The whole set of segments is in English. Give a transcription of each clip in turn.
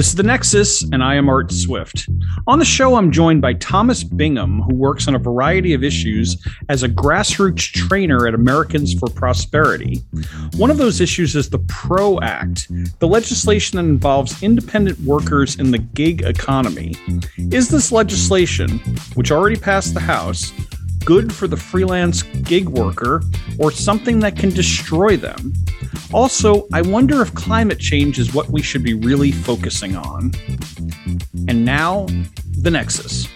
This is The Nexus, and I am Art Swift. On the show, I'm joined by Thomas Bingham, who works on a variety of issues as a grassroots trainer at Americans for Prosperity. One of those issues is the PRO Act, the legislation that involves independent workers in the gig economy. Is this legislation, which already passed the House, good for the freelance gig worker or something that can destroy them? Also, I wonder if climate change is what we should be really focusing on. And now, the Nexus.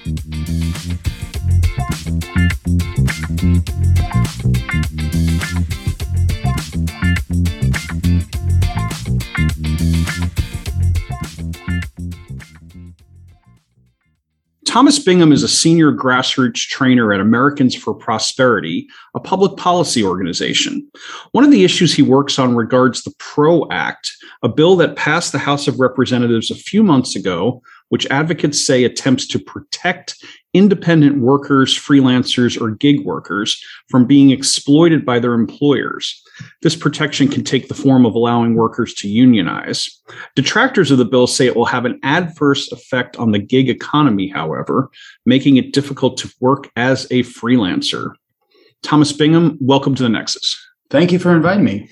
Thomas Bingham is a senior grassroots trainer at Americans for Prosperity, a public policy organization. One of the issues he works on regards the PRO Act, a bill that passed the House of Representatives a few months ago, which advocates say attempts to protect independent workers, freelancers, or gig workers from being exploited by their employers. This protection can take the form of allowing workers to unionize. Detractors of the bill say it will have an adverse effect on the gig economy, however, making it difficult to work as a freelancer. Thomas Bingham, welcome to the Nexus. Thank you for inviting me.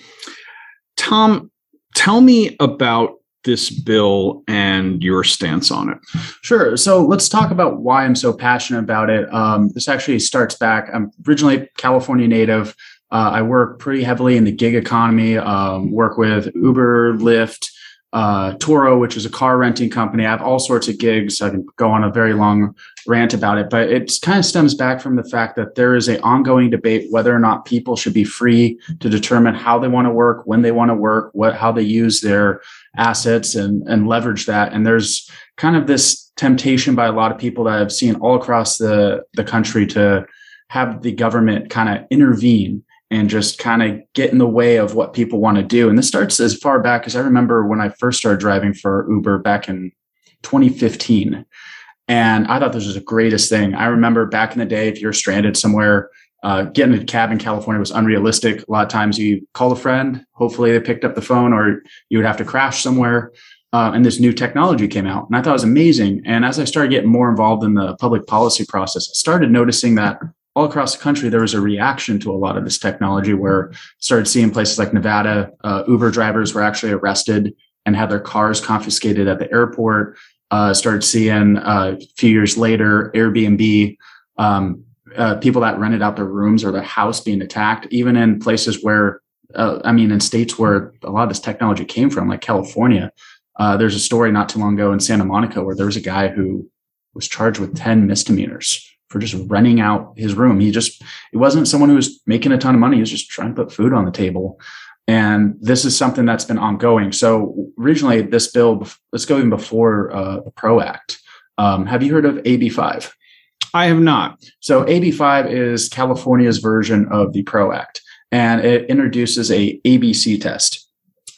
Tom, tell me about this bill and your stance on it. Sure. So let's talk about why I'm so passionate about it. Um, this actually starts back. I'm originally California native. Uh, I work pretty heavily in the gig economy. Um, work with Uber, Lyft, uh, Turo, which is a car renting company. I have all sorts of gigs. I can go on a very long rant about it, but it kind of stems back from the fact that there is an ongoing debate whether or not people should be free to determine how they want to work, when they want to work, what how they use their assets and and leverage that. And there's kind of this temptation by a lot of people that I've seen all across the the country to have the government kind of intervene and just kind of get in the way of what people want to do. And this starts as far back as I remember when I first started driving for Uber back in 2015. And I thought this was the greatest thing. I remember back in the day, if you're stranded somewhere, uh, getting a cab in California was unrealistic. A lot of times you call a friend, hopefully they picked up the phone, or you would have to crash somewhere. Uh, and this new technology came out, and I thought it was amazing. And as I started getting more involved in the public policy process, I started noticing that all across the country, there was a reaction to a lot of this technology where started seeing places like Nevada, uh, Uber drivers were actually arrested and had their cars confiscated at the airport. Uh, started seeing uh, a few years later Airbnb, um, uh, people that rented out their rooms or their house being attacked, even in places where, uh, I mean, in states where a lot of this technology came from, like California. Uh, there's a story not too long ago in Santa Monica where there was a guy who was charged with 10 misdemeanors for just renting out his room. He just, it wasn't someone who was making a ton of money. He was just trying to put food on the table. And this is something that's been ongoing. So originally this bill, let's go even before uh, the PRO Act. Um, have you heard of AB5? I have not. So AB5 is California's version of the PRO Act, and it introduces a ABC test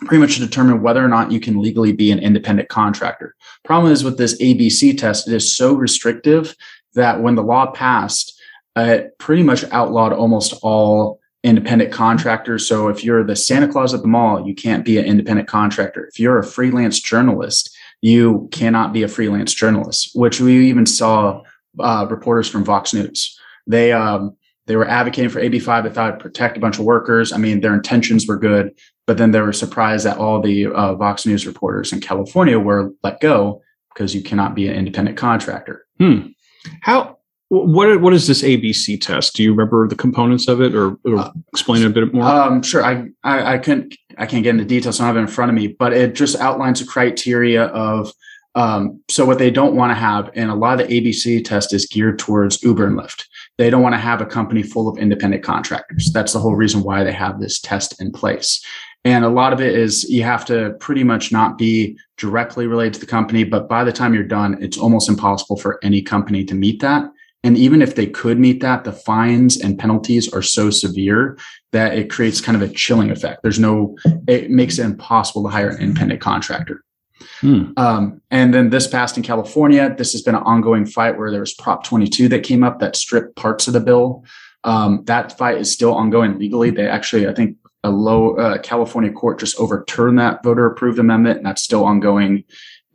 pretty much to determine whether or not you can legally be an independent contractor. Problem is with this ABC test, it is so restrictive that when the law passed, it pretty much outlawed almost all independent contractors. So if you're the Santa Claus at the mall, you can't be an independent contractor. If you're a freelance journalist, you cannot be a freelance journalist, which we even saw uh, reporters from Vox News. They um, they were advocating for AB5. They thought protect a bunch of workers. I mean, their intentions were good, but then they were surprised that all the uh, Vox News reporters in California were let go because you cannot be an independent contractor. Hmm. How what what is this ABC test? Do you remember the components of it, or, or uh, explain it a bit more? Um, sure. I, I I couldn't I can't get into details. So I don't have it in front of me, but it just outlines a criteria of um, so what they don't want to have, and a lot of the ABC test is geared towards Uber and Lyft. They don't want to have a company full of independent contractors. That's the whole reason why they have this test in place. And a lot of it is you have to pretty much not be directly related to the company, but by the time you're done, it's almost impossible for any company to meet that. And even if they could meet that, the fines and penalties are so severe that it creates kind of a chilling effect. There's no, it makes it impossible to hire an independent contractor. Hmm. Um, and then this passed in California. This has been an ongoing fight where there was Prop 22 that came up that stripped parts of the bill. Um, that fight is still ongoing legally. They actually, I think, a low uh, California court just overturned that voter approved amendment, and that's still ongoing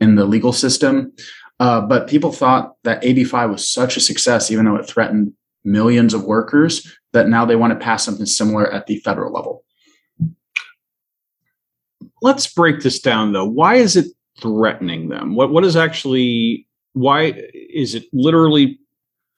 in the legal system. Uh, but people thought that AB5 was such a success, even though it threatened millions of workers, that now they want to pass something similar at the federal level. Let's break this down though. Why is it threatening them? What what is actually why is it literally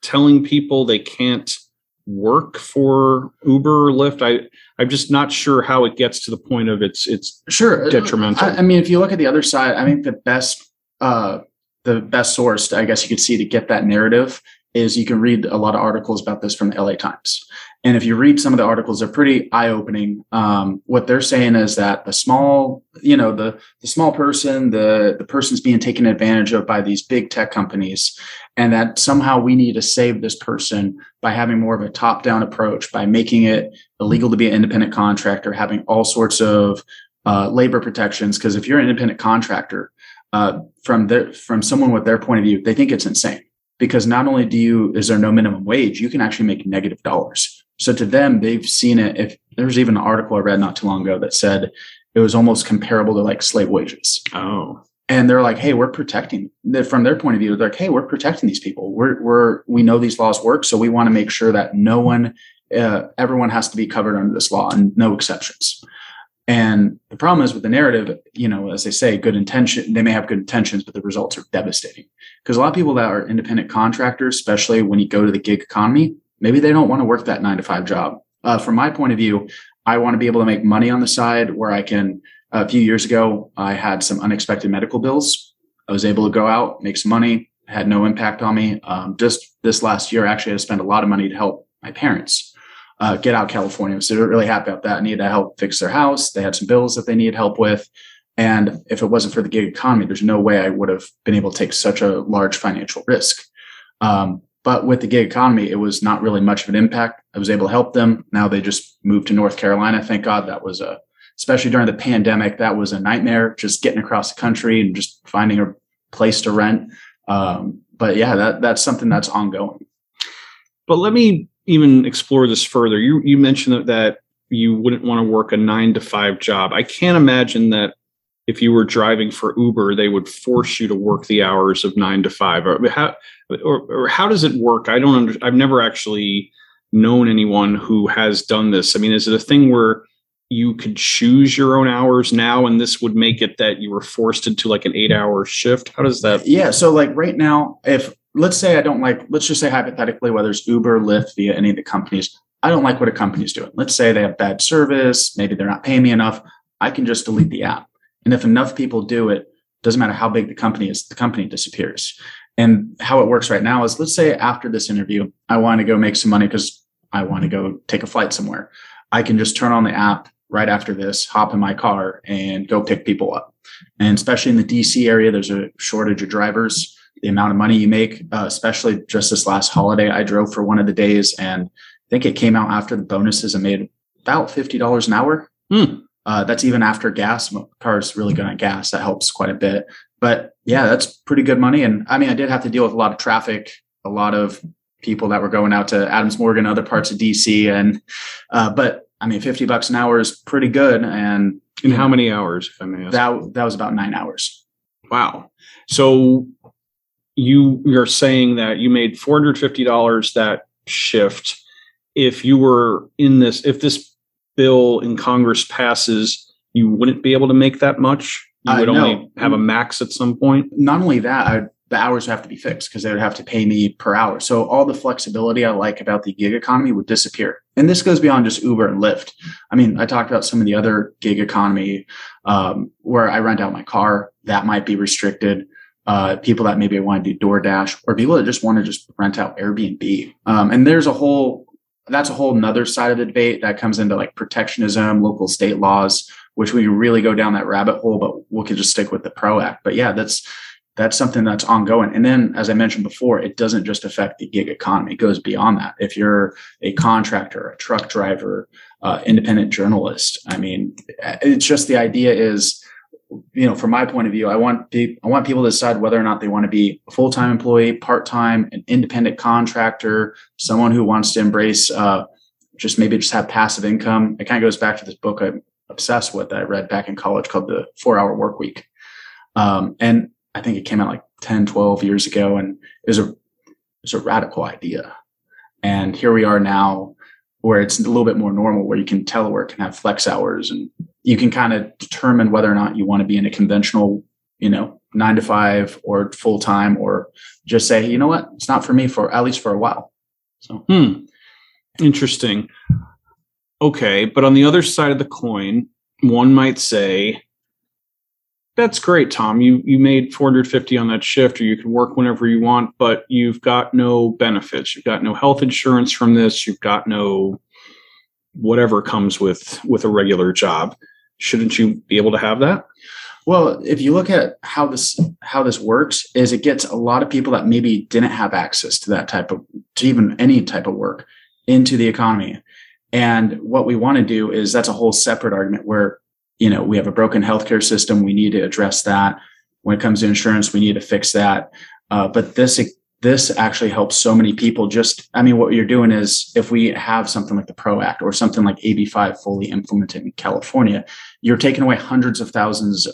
telling people they can't work for Uber or Lyft? I I'm just not sure how it gets to the point of it's it's sure detrimental. I, I mean, if you look at the other side, I think the best uh, the best source, I guess you could see to get that narrative is you can read a lot of articles about this from the LA Times. And if you read some of the articles, they're pretty eye opening. Um, what they're saying is that the small, you know, the, the small person, the, the person's being taken advantage of by these big tech companies, and that somehow we need to save this person by having more of a top down approach, by making it illegal to be an independent contractor, having all sorts of uh, labor protections. Because if you're an independent contractor, uh, from their, from someone with their point of view, they think it's insane because not only do you is there no minimum wage, you can actually make negative dollars. So to them, they've seen it. If there's even an article I read not too long ago that said it was almost comparable to like slave wages. Oh. And they're like, hey, we're protecting from their point of view. They're like, hey, we're protecting these people. We're we're we know these laws work, so we want to make sure that no one, uh, everyone has to be covered under this law and no exceptions. And the problem is with the narrative, you know, as they say, good intention, they may have good intentions, but the results are devastating. Because a lot of people that are independent contractors, especially when you go to the gig economy, maybe they don't want to work that nine to five job. Uh, from my point of view, I want to be able to make money on the side where I can. A few years ago, I had some unexpected medical bills. I was able to go out, make some money, had no impact on me. Um, just this last year, actually, I spent a lot of money to help my parents uh, get out of California. So they're really happy about that. I needed to help fix their house. They had some bills that they needed help with. And if it wasn't for the gig economy, there's no way I would have been able to take such a large financial risk. Um, but with the gig economy, it was not really much of an impact. I was able to help them. Now they just moved to North Carolina. Thank God that was a, especially during the pandemic, that was a nightmare just getting across the country and just finding a place to rent. Um, but yeah, that, that's something that's ongoing. But let me even explore this further. You, you mentioned that, that you wouldn't want to work a nine to five job. I can't imagine that if you were driving for Uber, they would force you to work the hours of nine to five. Or how, or, or how does it work? I don't. Under, I've never actually known anyone who has done this. I mean, is it a thing where you could choose your own hours now, and this would make it that you were forced into like an eight-hour shift? How does that? Yeah. So, like right now, if let's say I don't like, let's just say hypothetically, whether it's Uber, Lyft, via any of the companies, I don't like what a company's doing. Let's say they have bad service, maybe they're not paying me enough. I can just delete the app and if enough people do it, doesn't matter how big the company is, the company disappears. And how it works right now is let's say after this interview, I want to go make some money because I want to go take a flight somewhere. I can just turn on the app right after this, hop in my car and go pick people up. And especially in the DC area, there's a shortage of drivers. The amount of money you make, uh, especially just this last holiday, I drove for one of the days and I think it came out after the bonuses and made about $50 an hour. Hmm. Uh, that's even after gas. Car's really good on gas. That helps quite a bit. But yeah, that's pretty good money. And I mean, I did have to deal with a lot of traffic, a lot of people that were going out to Adams Morgan, other parts of DC. And, uh, but I mean, 50 bucks an hour is pretty good. And in how many hours, if I may ask? That, that was about nine hours. Wow. So you, you're saying that you made $450 that shift. If you were in this, if this bill in Congress passes, you wouldn't be able to make that much. You would uh, no. only have a max at some point. Not only that, I, the hours have to be fixed because they would have to pay me per hour. So all the flexibility I like about the gig economy would disappear. And this goes beyond just Uber and Lyft. I mean, I talked about some of the other gig economy um, where I rent out my car. That might be restricted. Uh, people that maybe want to do DoorDash or people that just want to just rent out Airbnb. Um, and there's a whole that's a whole nother side of the debate that comes into like protectionism, local state laws, which we really go down that rabbit hole, but we could just stick with the PRO Act. But yeah, that's that's something that's ongoing. And then, as I mentioned before, it doesn't just affect the gig economy; it goes beyond that. If you're a contractor, a truck driver, uh, independent journalist, I mean, it's just the idea is you know, from my point of view, I want pe- I want people to decide whether or not they want to be a full time employee, part time, an independent contractor, someone who wants to embrace uh, just maybe just have passive income. It kind of goes back to this book I'm obsessed with that I read back in college called The Four Hour Work Week. Um, and I think it came out like 10, 12 years ago, and it was a it was a radical idea. And here we are now, where it's a little bit more normal, where you can telework and have flex hours, and you can kind of determine whether or not you want to be in a conventional, you know, nine to five or full time, or just say, you know what, it's not for me for at least for a while. So, hmm. interesting. Okay, but on the other side of the coin, one might say, that's great, Tom. You you made 450 on that shift, or you can work whenever you want, but you've got no benefits. You've got no health insurance from this. You've got no whatever comes with with a regular job. Shouldn't you be able to have that? Well, if you look at how this how this works, is it gets a lot of people that maybe didn't have access to that type of to even any type of work into the economy. And what we want to do is that's a whole separate argument where you know, we have a broken healthcare system. We need to address that. When it comes to insurance, we need to fix that. Uh, but this this actually helps so many people. Just, I mean, what you're doing is if we have something like the PRO Act or something like AB5 fully implemented in California, you're taking away hundreds of thousands,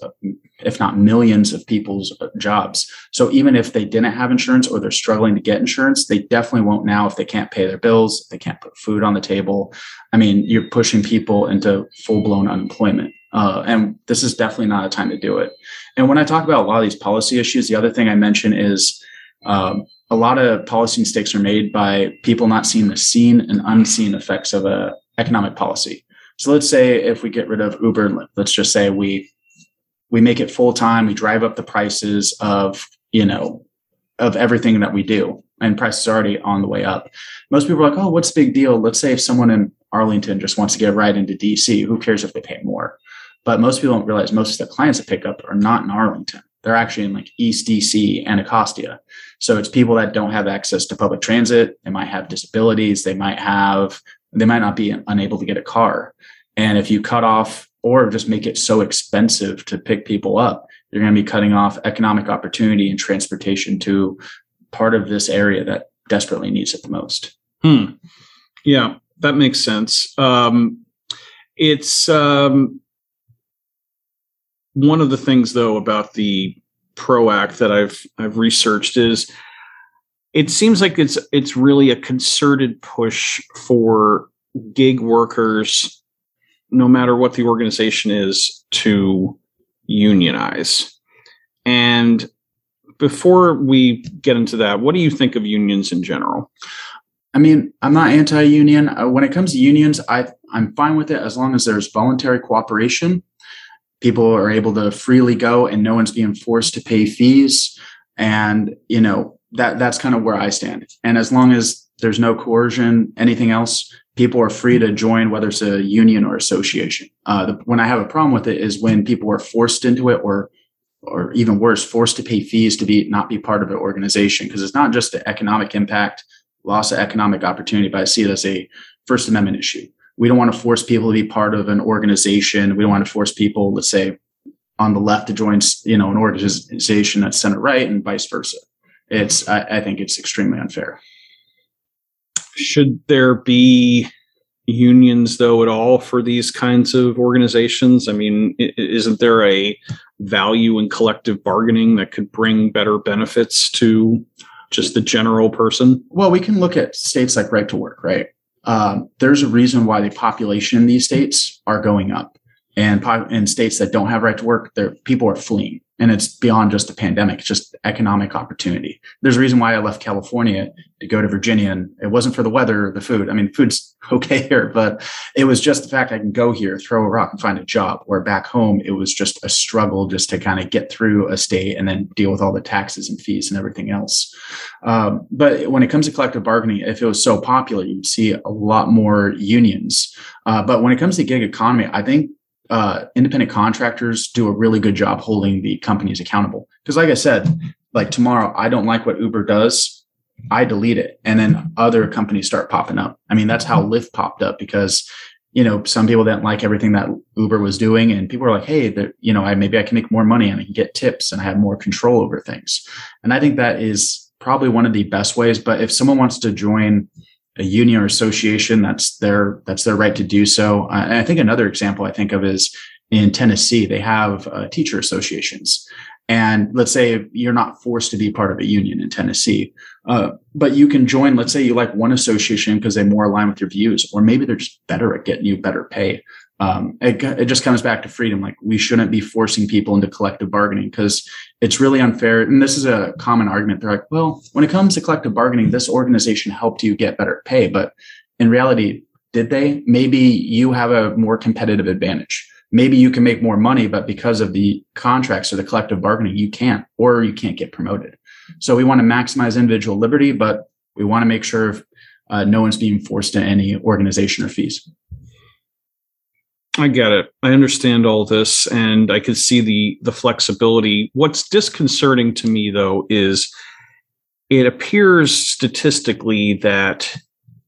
if not millions of people's uh, jobs. So even if they didn't have insurance or they're struggling to get insurance, they definitely won't now if they can't pay their bills, they can't put food on the table. I mean, you're pushing people into full blown unemployment. Uh, and this is definitely not a time to do it. And when I talk about a lot of these policy issues, the other thing I mention is um, a lot of policy mistakes are made by people not seeing the seen and unseen effects of a economic policy. So let's say if we get rid of Uber, let's just say we we make it full time, we drive up the prices of you know of everything that we do, and prices are already on the way up. Most people are like, oh, what's the big deal? Let's say if someone in Arlington just wants to get right into DC, who cares if they pay more? But most people don't realize most of the clients that pick up are not in Arlington. They're actually in like East DC, and Anacostia. So it's people that don't have access to public transit. They might have disabilities. They might have, they might not be unable to get a car. And if you cut off or just make it so expensive to pick people up, you're going to be cutting off economic opportunity and transportation to part of this area that desperately needs it the most. Hmm. Yeah, that makes sense. Um, it's um, one of the things though about the pro act that i've i've researched is it seems like it's it's really a concerted push for gig workers no matter what the organization is to unionize. And before we get into that what do you think of unions in general? I mean i'm not anti-union. Uh, when it comes to unions i i'm fine with it as long as there's voluntary cooperation people are able to freely go and no one's being forced to pay fees. And you know that that's kind of where i stand. And as long as there's no coercion anything else people are free to join whether it's a union or association. Uh, the, when i have a problem with it is when people are forced into it or or even worse forced to pay fees to be not be part of an organization. Because it's not just the economic impact loss of economic opportunity but i see it as a first amendment issue we don't want to force people to be part of an organization. We don't want to force people, let's say, on the left to join, you know, an organization that's center right, and vice versa. It's, I, I think, it's extremely unfair. Should there be unions, though, at all for these kinds of organizations? I mean, isn't there a value in collective bargaining that could bring better benefits to just the general person? Well, we can look at states like Right to Work, right? Um, there's a reason why the population in these states are going up. And in states that don't have right to work, there people are fleeing, and it's beyond just the pandemic; it's just economic opportunity. There's a reason why I left California to go to Virginia, and it wasn't for the weather or the food. I mean, food's okay here, but it was just the fact I can go here, throw a rock, and find a job. Where back home, it was just a struggle just to kind of get through a state and then deal with all the taxes and fees and everything else. Um, but when it comes to collective bargaining, if it was so popular, you'd see a lot more unions. Uh, but when it comes to gig economy, I think uh, independent contractors do a really good job holding the companies accountable. Because, like I said, like tomorrow, I don't like what Uber does. I delete it, and then other companies start popping up. I mean, that's how Lyft popped up because you know some people didn't like everything that Uber was doing, and people were like, "Hey, the, you know, I maybe I can make more money and I can get tips and I have more control over things." And I think that is probably one of the best ways. But if someone wants to join a union or association, that's their that's their right to do so. Uh, and I think another example I think of is in Tennessee, they have uh, teacher associations, And let's say you're not forced to be part of a union in Tennessee, uh, but you can join. Let's say you like one association because they more align with your views, or maybe they're just better at getting you better pay. Um, it, it just comes back to freedom. Like we shouldn't be forcing people into collective bargaining because it's really unfair. And this is a common argument. They're like, well, when it comes to collective bargaining, this organization helped you get better pay. But in reality, did they? Maybe you have a more competitive advantage. Maybe you can make more money, but because of the contracts or the collective bargaining, you can't, or you can't get promoted. So we want to maximize individual liberty, but we want to make sure uh, no one's being forced to any organization or fees. I get it. I understand all this and I can see the the flexibility. What's disconcerting to me though is it appears statistically that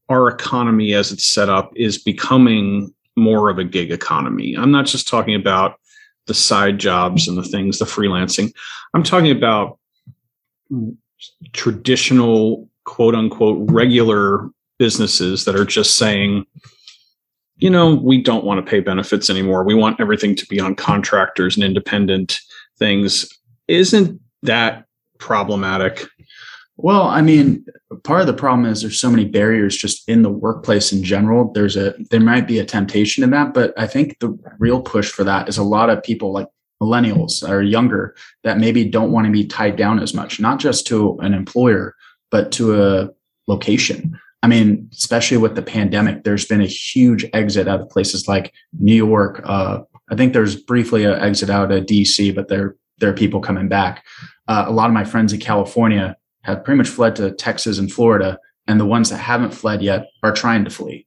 our economy as it's set up is becoming more of a gig economy. I'm not just talking about the side jobs and the things, the freelancing. I'm talking about traditional quote unquote regular businesses that are just saying, you know, we don't want to pay benefits anymore. We want everything to be on contractors and independent things. Isn't that problematic? Well, I mean, part of the problem is there's so many barriers just in the workplace in general. There's a there might be a temptation in that, but I think the real push for that is a lot of people like millennials or younger that maybe don't want to be tied down as much, not just to an employer, but to a location. I mean, especially with the pandemic, there's been a huge exit out of places like New York. Uh, I think there's briefly an exit out of DC, but there there are people coming back. Uh, a lot of my friends in California have pretty much fled to Texas and Florida, and the ones that haven't fled yet are trying to flee.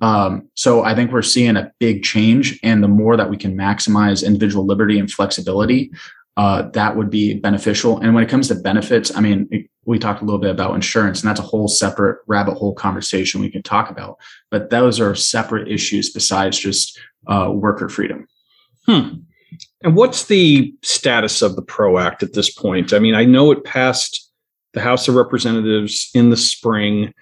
Um, so I think we're seeing a big change, and the more that we can maximize individual liberty and flexibility, uh, that would be beneficial. And when it comes to benefits, I mean, we talked a little bit about insurance, and that's a whole separate rabbit hole conversation we can talk about. But those are separate issues besides just uh, worker freedom. Hmm. And what's the status of the PRO Act at this point? I mean, I know it passed the House of Representatives in the spring.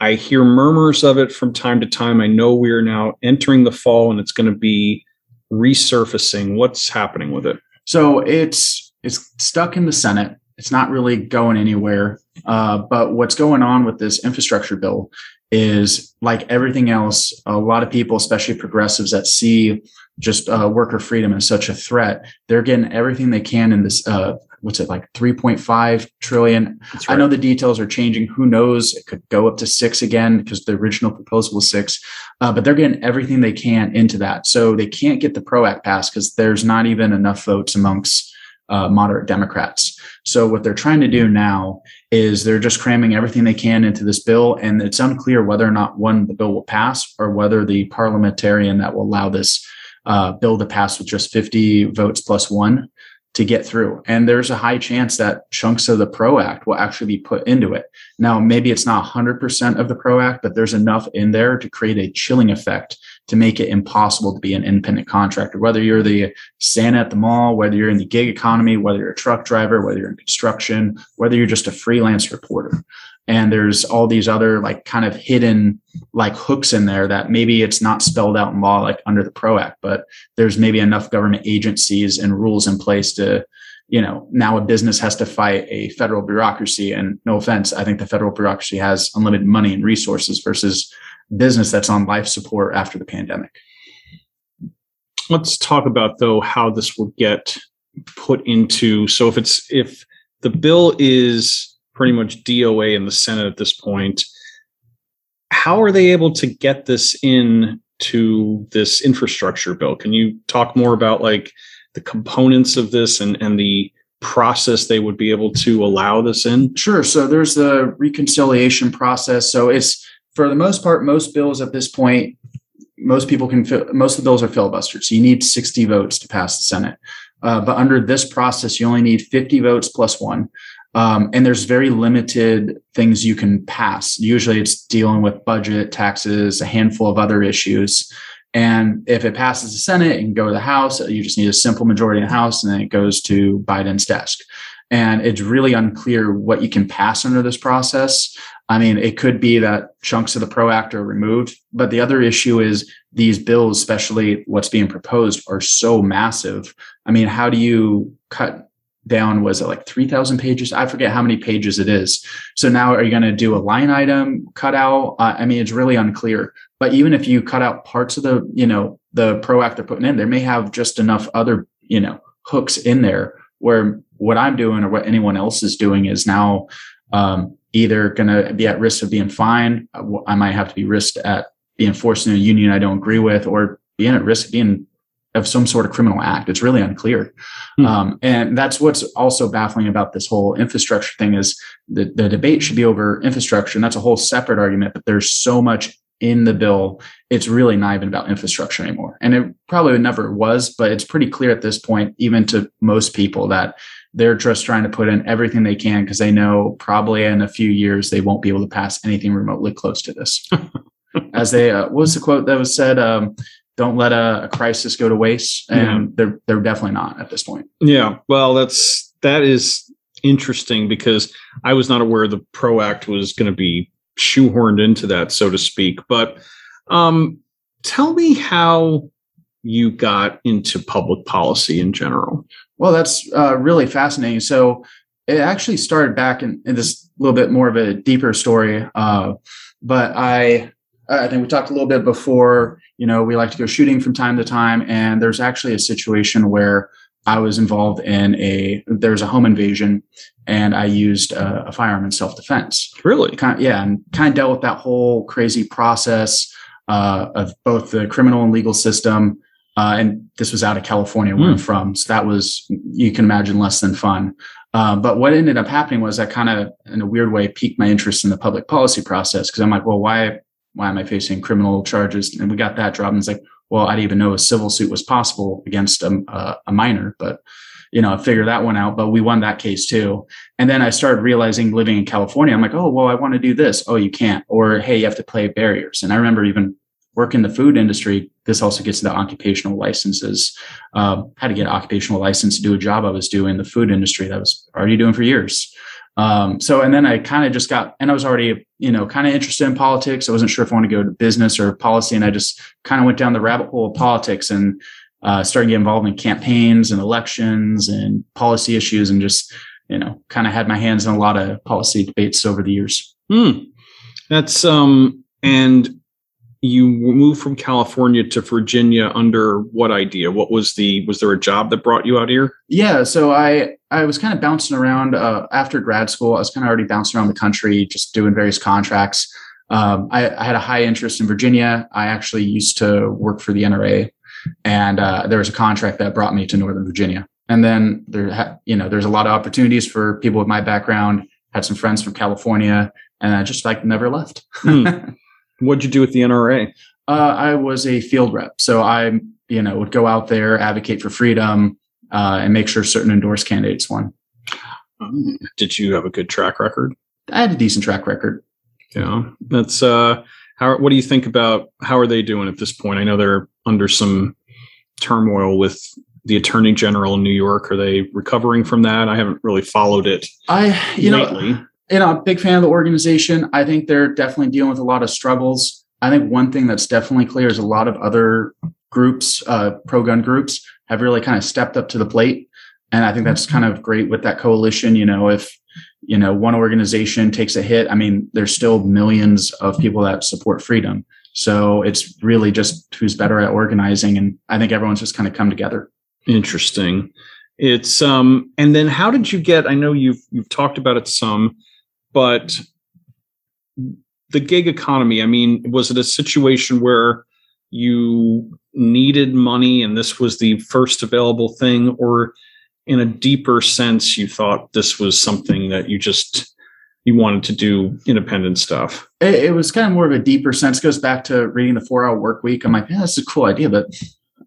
I hear murmurs of it from time to time. I know we are now entering the fall and it's going to be resurfacing. What's happening with it? So it's it's stuck in the Senate. It's not really going anywhere. Uh, but what's going on with this infrastructure bill is like everything else. A lot of people, especially progressives, that see just uh, worker freedom as such a threat, they're getting everything they can in this. Uh, what's it like 3.5 trillion? Right. i know the details are changing. Who knows? It could go up to six again because the original proposal was six. Uh, but they're getting everything they can into that. So they can't get the pro act passed because there's not even enough votes amongst uh, moderate democrats. So what they're trying to do now is they're just cramming everything they can into this bill and it's unclear whether or not one the bill will pass or whether the parliamentarian that will allow this uh, bill to pass with just 50 votes plus one to get through. And there's a high chance that chunks of the PRO Act will actually be put into it. Now, maybe it's not 100% of the PRO Act, but there's enough in there to create a chilling effect to make it impossible to be an independent contractor. Whether you're the Santa at the mall, whether you're in the gig economy, whether you're a truck driver, whether you're in construction, whether you're just a freelance reporter and there's all these other like kind of hidden like hooks in there that maybe it's not spelled out in law like under the pro act but there's maybe enough government agencies and rules in place to you know now a business has to fight a federal bureaucracy. And no offense i think the federal bureaucracy has unlimited money and resources versus business that's on life support after the pandemic. Let's talk about though how this will get put into so if it's if the bill is pretty much DOA in the Senate at this point. How are they able to get this in to this infrastructure bill? Can you talk more about like the components of this and, and the process they would be able to allow this in? Sure. So there's the reconciliation process. So it's for the most part, most bills at this point, most people can fill, most of the bills are filibustered. So you need 60 votes to pass the Senate. Uh, but under this process, you only need 50 votes plus one. Um, and there's very limited things you can pass. Usually it's dealing with budget, taxes, a handful of other issues. And if it passes the Senate and go to the House, you just need a simple majority in the House and then it goes to Biden's desk. And it's really unclear what you can pass under this process. I mean, it could be that chunks of the PRO Act are removed, but the other issue is these bills, especially what's being proposed, are so massive. I mean, how do you cut down was it like 3000 pages? I forget how many pages it is. So now are you going to do a line item cutout? Uh, i mean it's really unclear. But even if you cut out parts of the you know the pro act they're putting in they may have just enough other you know hooks in there where what i'm doing or what anyone else is doing is now um, either going to be at risk of being fined. I might have to be risked at being forced in a union i don't agree with or being at risk of being of some sort of criminal act. It's really unclear. Hmm. Um, and that's what's also baffling about this whole infrastructure thing is the, the debate should be over infrastructure. And that's a whole separate argument, but there's so much in the bill. It's really not even about infrastructure anymore. And it probably never was, but it's pretty clear at this point, even to most people that they're just trying to put in everything they can because they know probably in a few years they won't be able to pass anything remotely close to this. As they, uh, what was the quote that was said? Um, don't let a, a crisis go to waste. And yeah. they're they're definitely not at this point. Yeah. Well, that's that is interesting because I was not aware the PRO Act was going to be shoehorned into that, so to speak. But um, tell me how you got into public policy in general. Well, that's uh, really fascinating. So it actually started back in, in this little bit more of a deeper story. Uh, but I I think we talked a little bit before, you know, we like to go shooting from time to time. And there's actually a situation where I was involved in a, there's a home invasion and I used a, a firearm in self defense. Really? Kind of, yeah. And kind of dealt with that whole crazy process uh, of both the criminal and legal system. Uh, and this was out of California where mm. I'm hmm. from. So that was, you can imagine, less than fun. Uh, but what ended up happening was that kind of, in a weird way, piqued my interest in the public policy process because I'm like, well, why why am I facing criminal charges? And we got that dropped. And it's like, well, I didn't even know a civil suit was possible against a, a, a minor, but you know, I figured that one out, but we won that case too. And then I started realizing living in California, I'm like, oh, well, I want to do this. Oh, you can't. Or, hey, you have to play barriers. And I remember even working in the food industry. This also gets to the occupational licenses. Uh, had to get an occupational license to do a job I was doing in the food industry that I was already doing for years. Um, so, and then I kind of just got, and I was already, you know, kind of interested in politics. I wasn't sure if I want to go to business or policy. And I just kind of went down the rabbit hole of politics and uh, started getting involved in campaigns and elections and policy issues and just, you know, kind of had my hands in a lot of policy debates over the years. Hmm. That's, um, and you moved from California to Virginia under what idea? What was the was there a job that brought you out here? Yeah, so I I was kind of bouncing around uh, after grad school. I was kind of already bouncing around the country, just doing various contracts. Um, I, I, had a high interest in Virginia. I actually used to work for the NRA, and uh, there was a contract that brought me to Northern Virginia. And then there, you know, there's a lot of opportunities for people with my background. Had some friends from California, and I just like never left. hmm. What'd you do with the NRA? Uh, I was a field rep, so I, you know, would go out there, advocate for freedom, uh, and make sure certain endorsed candidates won. Um, did you have a good track record? I had a decent track record. Yeah, that's uh, how. What do you think about how are they doing at this point? I know they're under some turmoil with the attorney general in New York. Are they recovering from that? I haven't really followed it. I, you lately. know, you know, I'm a big fan of the organization. I think they're definitely dealing with a lot of struggles. I think one thing that's definitely clear is a lot of other groups, uh, pro gun groups, have really kind of stepped up to the plate. And I think that's kind of great with that coalition. You know, if, you know, one organization takes a hit, I mean, there's still millions of people that support freedom. So it's really just who's better at organizing. And I think everyone's just kind of come together. Interesting. It's um and then how did you get I know you've you've talked about it some but the gig economy, I mean, was it a situation where you needed money and this was the first available thing, or in a deeper sense, you thought this was something that you just you wanted to do independent stuff? It, it was kind of more of a deeper sense. It goes back to reading the four hour work week. I'm like, yeah, that's a cool idea, but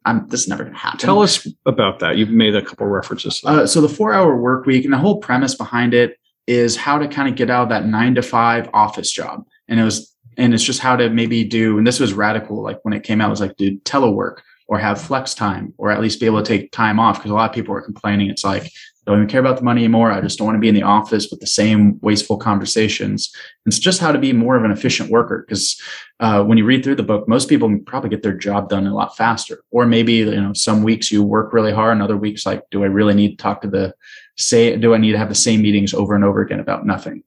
I'm, this is never going to happen. Tell us about that. You've made a couple references. Uh, so the four hour work week and the whole premise behind it is how to kind of get out of that nine to five office job. And it was, and it's just how to maybe do, and this was radical. Like when it came out, it was like, do telework or have flex time or at least be able to take time off because a lot of people are complaining. It's like don't even care about the money anymore. I just don't want to be in the office with the same wasteful conversations. It's just how to be more of an efficient worker because uh, when you read through the book most people probably get their job done a lot faster. Or maybe you know some weeks you work really hard and other weeks like do i really need to talk to the say do i need to have the same meetings over and over again about nothing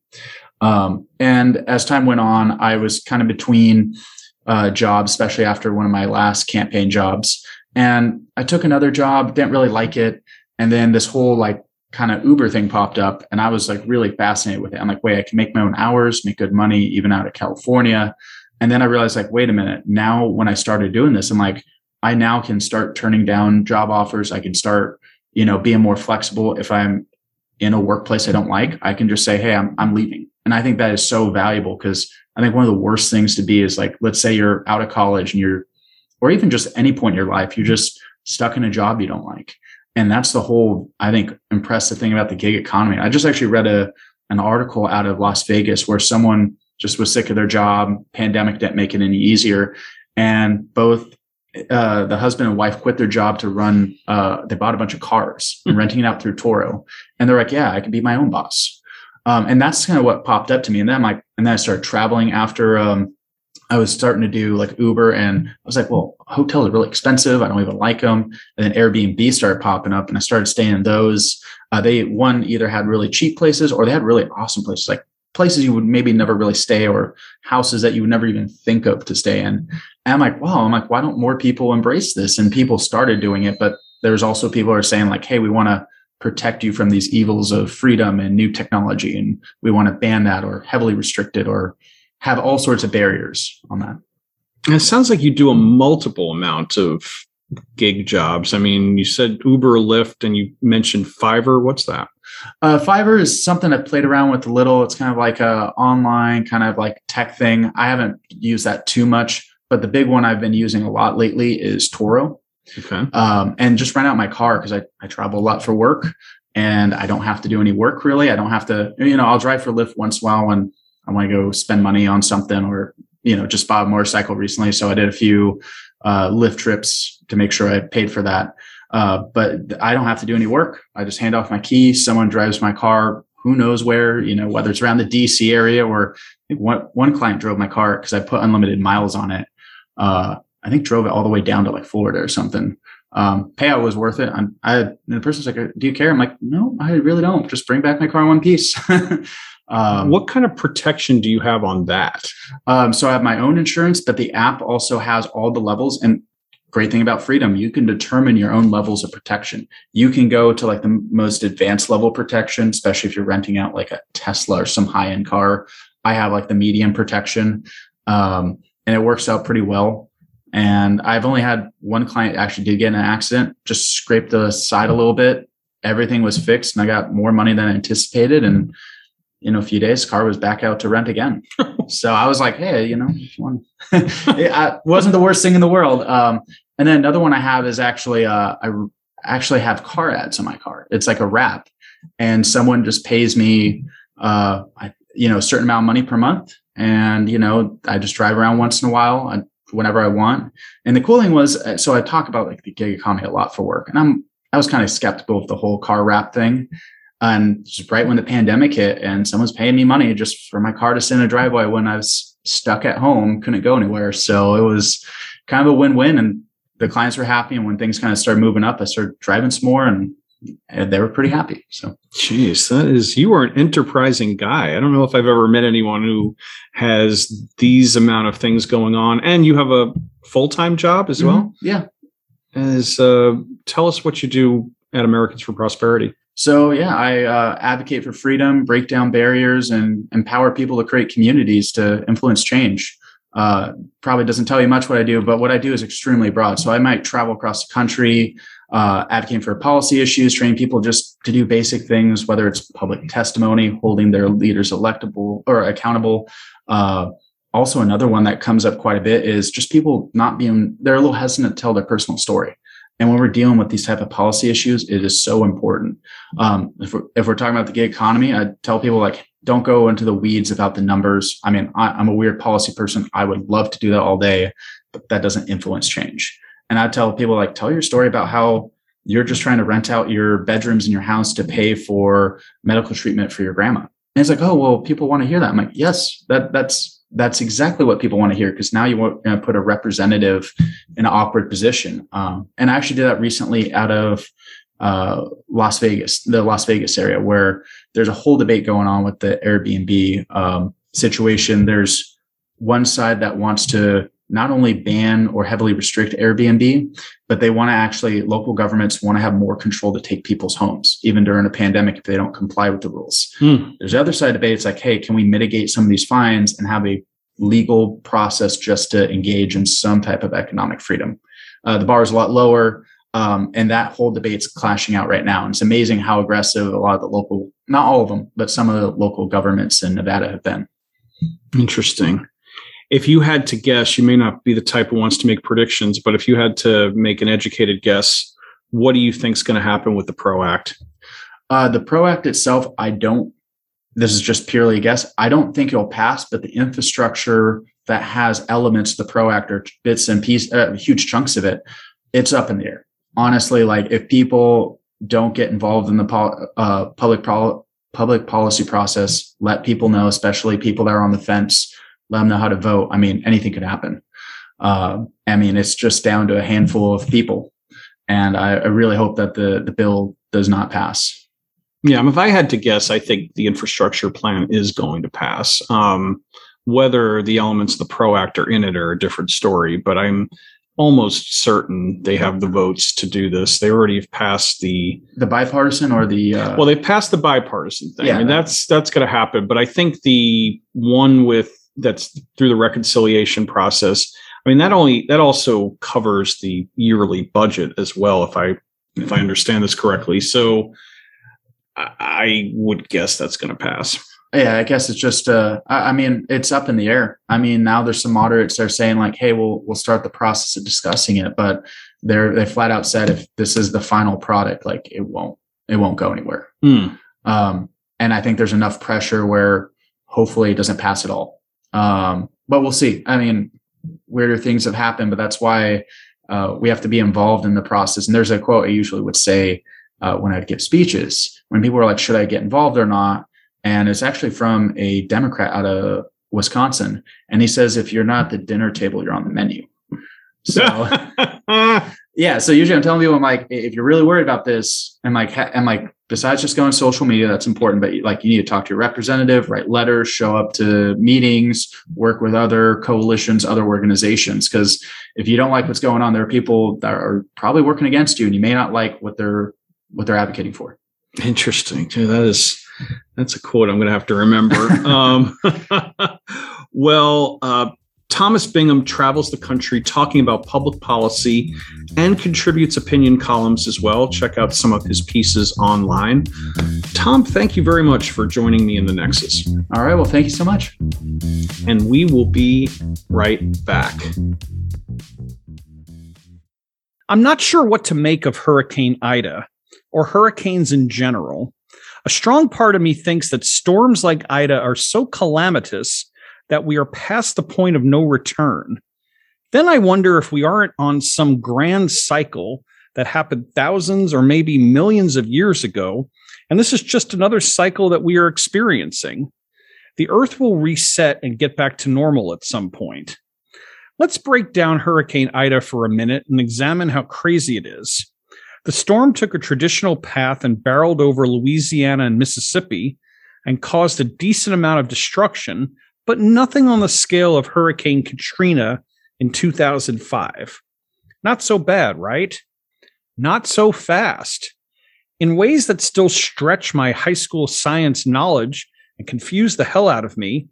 um, and as time went on i was kind of between uh, job, especially after one of my last campaign jobs. And I took another job, didn't really like it. And then this whole like kind of Uber thing popped up and I was like really fascinated with it. I'm like, wait, I can make my own hours, make good money, even out of California. And then I realized like, wait a minute, now when I started doing this, I'm like, I now can start turning down job offers. I can start, you know, being more flexible. If I'm in a workplace I don't like, I can just say, Hey, I'm, I'm leaving. And I think that is so valuable because I think one of the worst things to be is like, let's say you're out of college and you're, or even just any point in your life, you're just stuck in a job you don't like. And that's the whole, I think, impressive thing about the gig economy. I just actually read a, an article out of Las Vegas where someone just was sick of their job. Pandemic didn't make it any easier. And both uh, the husband and wife quit their job to run, uh, they bought a bunch of cars and renting it out through Turo. And they're like, yeah, I can be my own boss. Um, and that's kind of what popped up to me. And then like, and then I started traveling after um, I was starting to do like Uber, and I was like, well, hotels are really expensive. I don't even like them. And then Airbnb started popping up, and I started staying in those. Uh, they one either had really cheap places or they had really awesome places, like places you would maybe never really stay or houses that you would never even think of to stay in. And I'm like, wow, I'm like, why don't more people embrace this? And people started doing it, but there's also people are saying like, hey, we want to protect you from these evils of freedom and new technology. And we want to ban that or heavily restrict it or have all sorts of barriers on that. And it sounds like you do a multiple amount of gig jobs. I mean, you said Uber, Lyft, and you mentioned Fiverr. What's that? Uh, Fiverr is something I've played around with a little. It's kind of like a online kind of like tech thing. I haven't used that too much, but the big one I've been using a lot lately is Turo. Okay. Um, and just rent out my car because I, I travel a lot for work and I don't have to do any work really. I don't have to, you know, I'll drive for Lyft once in a while when I want to go spend money on something or, you know, just bought a motorcycle recently. So I did a few uh, Lyft trips to make sure I paid for that. Uh, but I don't have to do any work. I just hand off my keys. Someone drives my car. Who knows where, you know, whether it's around the DC area or one, one client drove my car because I put unlimited miles on it. Uh, I think drove it all the way down to like Florida or something. Um, payout was worth it. I'm, I, and the person's like, do you care? I'm like, no, I really don't. Just bring back my car in one piece. um, what kind of protection do you have on that? Um, so I have my own insurance, but the app also has all the levels. And great thing about freedom, you can determine your own levels of protection. You can go to like the most advanced level protection, especially if you're renting out like a Tesla or some high end car. I have like the medium protection. Um, and it works out pretty well. And I've only had one client actually did get in an accident, just scraped the side a little bit. Everything was fixed and I got more money than I anticipated. And in a few days, car was back out to rent again. so I was like, hey, you know, it wasn't the worst thing in the world. Um, and then another one I have is actually, uh, I actually have car ads on my car. It's like a wrap and someone just pays me, uh, I, you know, a certain amount of money per month. And, you know, I just drive around once in a while. I whenever I want. And the cool thing was, uh, so I talk about like the gig economy a lot for work, and I'm I was kind of skeptical of the whole car wrap thing. And just right when the pandemic hit, and someone's paying me money just for my car to sit in a driveway when I was stuck at home, couldn't go anywhere. So it was kind of a win-win, and the clients were happy. And when things kind of started moving up, I started driving some more, and and they were pretty happy. So, jeez, that is you are an enterprising guy. I don't know if I've ever met anyone who has these amount of things going on, and you have a full time job as well. Mm-hmm. Yeah. As uh, tell us what you do at Americans for Prosperity. So yeah, I uh, advocate for freedom, break down barriers, and empower people to create communities to influence change. Uh, probably doesn't tell you much what I do, but what I do is extremely broad. So I might travel across the country, uh, advocating for policy issues, training people just to do basic things, whether it's public testimony, holding their leaders electable or accountable. Uh, also, another one that comes up quite a bit is just people not being, they're a little hesitant to tell their personal story. And when we're dealing with these type of policy issues, it is so important. Um, if, we're, if we're talking about the gig economy, I tell people like, don't go into the weeds about the numbers. I mean, I, I'm a weird policy person. I would love to do that all day, but that doesn't influence change. And I tell people like, tell your story about how you're just trying to rent out your bedrooms in your house to pay for medical treatment for your grandma. And it's like, oh well, people want to hear that. I'm like, yes, that that's that's exactly what people want to hear because now you want to put a representative in an awkward position. Um, and I actually did that recently out of uh, Las Vegas, the Las Vegas area, where there's a whole debate going on with the Airbnb um, situation. There's one side that wants to not only ban or heavily restrict Airbnb, but they want to actually, local governments want to have more control to take people's homes, even during a pandemic, if they don't comply with the rules. Hmm. There's the other side of debate. It's like, hey, can we mitigate some of these fines and have a legal process just to engage in some type of economic freedom? Uh, the bar is a lot lower. Um, and that whole debate's clashing out right now. And it's amazing how aggressive a lot of the local, not all of them, but some of the local governments in Nevada have been. Interesting if you had to guess, you may not be the type who wants to make predictions, but if you had to make an educated guess, what do you think is going to happen with the PRO Act? Uh, the PRO Act itself, I don't. This is just purely a guess. I don't think it'll pass, but the infrastructure that has elements the PRO Act or bits and pieces, uh, huge chunks of it, it's up in the air. Honestly, like if people don't get involved in the po- uh, public pro- public policy process, let people know, especially people that are on the fence let them know how to vote. I mean, anything could happen. Uh, I mean, it's just down to a handful of people, and I, I really hope that the the bill does not pass. Yeah, if I had to guess, I think the infrastructure plan is going to pass. Um, whether the elements of the PRO Act are in it are a different story, but I'm almost certain they have the votes to do this. They already have passed the the bipartisan or the uh, well, they passed the bipartisan thing. Yeah, I mean, that's that's going to happen. But I think the one with that's through the reconciliation process. I mean, that only that also covers the yearly budget as well, if I if I understand this correctly. So I would guess that's going to pass. Yeah, I guess it's just. Uh, I, I mean, it's up in the air. I mean, now there's some moderates that are saying like, "Hey, we'll we'll start the process of discussing it," but they're they flat out said if this is the final product, like it won't it won't go anywhere. Mm. Um, and I think there's enough pressure where hopefully it doesn't pass at all. Um, but we'll see. I mean, weirder things have happened, but that's why uh, we have to be involved in the process. And there's a quote I usually would say uh, when I'd give speeches when people are like, should I get involved or not? And it's actually from a Democrat out of Wisconsin. And he says, if you're not at the dinner table, you're on the menu. So yeah. So usually I'm telling people, I'm like, if you're really worried about this, I'm like, I'm like, besides just going social media, that's important, but like you need to talk to your representative, write letters, show up to meetings, work with other coalitions, other organizations. Cause if you don't like what's going on, there are people that are probably working against you and you may not like what they're, what they're advocating for. Interesting. That is, that's a quote I'm going to have to remember. um, well, uh, Thomas Bingham travels the country talking about public policy and contributes opinion columns as well. Check out some of his pieces online. Tom, thank you very much for joining me in the Nexus. All right. Well, thank you so much. And we will be right back. I'm not sure what to make of Hurricane Ida or hurricanes in general. A strong part of me thinks that storms like Ida are so calamitous that we are past the point of no return. Then I wonder if we aren't on some grand cycle that happened thousands or maybe millions of years ago. And this is just another cycle that we are experiencing. The earth will reset and get back to normal at some point. Let's break down Hurricane Ida for a minute and examine how crazy it is. The storm took a traditional path and barreled over Louisiana and Mississippi and caused a decent amount of destruction, but nothing on the scale of Hurricane Katrina in 2005. Not so bad, right? Not so fast. In ways that still stretch my high school science knowledge and confuse the hell out of me,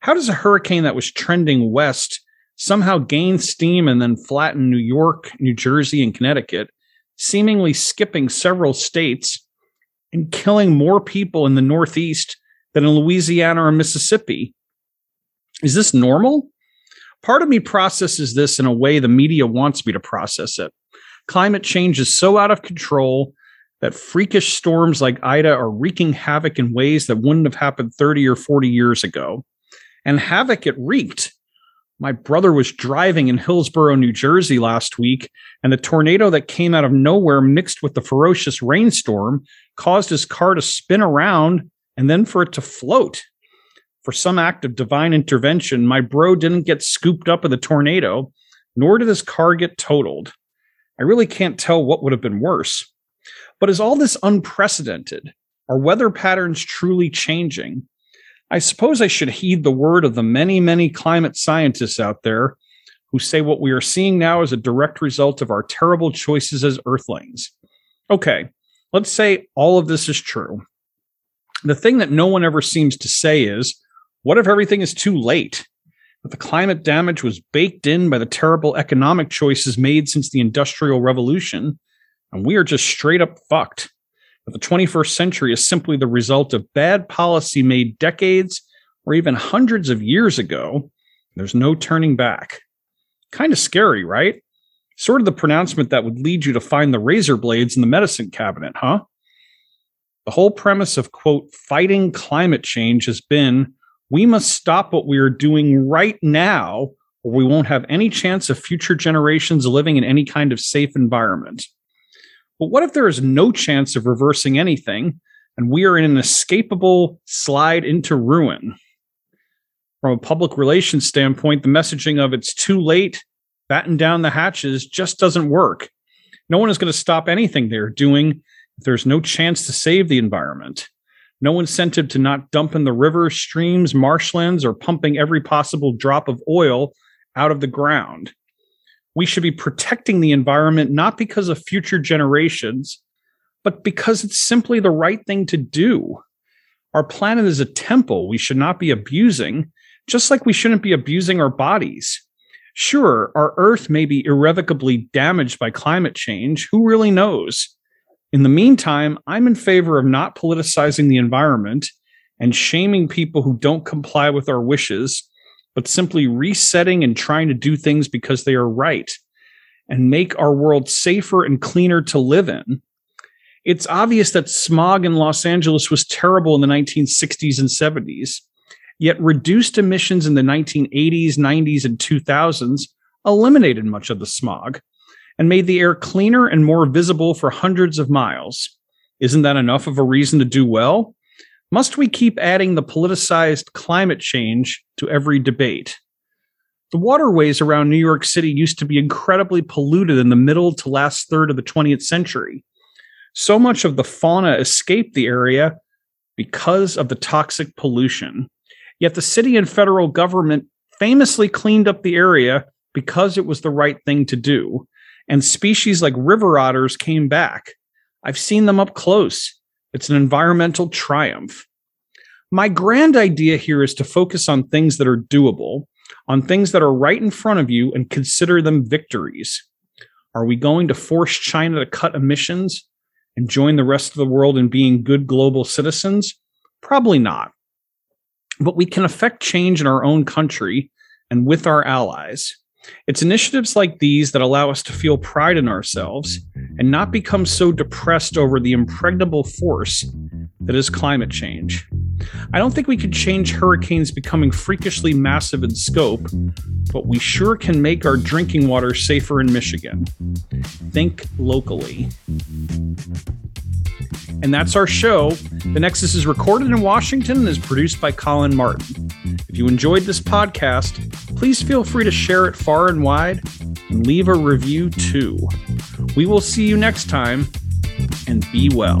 how does a hurricane that was trending west somehow gain steam and then flatten New York, New Jersey, and Connecticut, seemingly skipping several states and killing more people in the Northeast than in Louisiana or Mississippi? Is this normal? Part of me processes this in a way the media wants me to process it. Climate change is so out of control that freakish storms like Ida are wreaking havoc in ways that wouldn't have happened 30 or 40 years ago. And havoc it wreaked. My brother was driving in Hillsborough, New Jersey last week, and the tornado that came out of nowhere mixed with the ferocious rainstorm caused his car to spin around and then for it to float. For some act of divine intervention, my bro didn't get scooped up in the tornado, nor did his car get totaled. I really can't tell what would have been worse. But is all this unprecedented? Are weather patterns truly changing? I suppose I should heed the word of the many, many climate scientists out there who say what we are seeing now is a direct result of our terrible choices as Earthlings. Okay, let's say all of this is true. The thing that no one ever seems to say is what if everything is too late? That the climate damage was baked in by the terrible economic choices made since the Industrial Revolution, and we are just straight up fucked that the 21st century is simply the result of bad policy made decades or even hundreds of years ago. There's no turning back. Kind of scary, right? Sort of the pronouncement that would lead you to find the razor blades in the medicine cabinet, huh? The whole premise of, quote, fighting climate change has been we must stop what we are doing right now, or we won't have any chance of future generations living in any kind of safe environment. But what if there is no chance of reversing anything and we are in an escapable slide into ruin? From a public relations standpoint, the messaging of it's too late, batten down the hatches just doesn't work. No one is going to stop anything they're doing if there's no chance to save the environment. No incentive to not dump in the rivers, streams, marshlands, or pumping every possible drop of oil out of the ground we should be protecting the environment not because of future generations, but because it's simply the right thing to do. Our planet is a temple we should not be abusing, just like we shouldn't be abusing our bodies. Sure, our Earth may be irrevocably damaged by climate change. Who really knows? In the meantime, I'm in favor of not politicizing the environment and shaming people who don't comply with our wishes but simply resetting and trying to do things because they are right and make our world safer and cleaner to live in. It's obvious that smog in Los Angeles was terrible in the 1960s and 70s, yet reduced emissions in the 1980s, 90s, and 2000s eliminated much of the smog and made the air cleaner and more visible for hundreds of miles. Isn't that enough of a reason to do well? Must we keep adding the politicized climate change to every debate? The waterways around New York City used to be incredibly polluted in the middle to last third of the 20th century. So much of the fauna escaped the area because of the toxic pollution. Yet the city and federal government famously cleaned up the area because it was the right thing to do. And species like river otters came back. I've seen them up close. It's an environmental triumph. My grand idea here is to focus on things that are doable, on things that are right in front of you, and consider them victories. Are we going to force China to cut emissions and join the rest of the world in being good global citizens? Probably not. But we can affect change in our own country and with our allies. It's initiatives like these that allow us to feel pride in ourselves mm-hmm. and not become so depressed over the impregnable force that is climate change. I don't think we could change hurricanes becoming freakishly massive in scope, but we sure can make our drinking water safer in Michigan. Think locally. And that's our show. The Nexus is recorded in Washington and is produced by Colin Martin. If you enjoyed this podcast, please feel free to share it far and wide and leave a review too. We will see you next time and be well.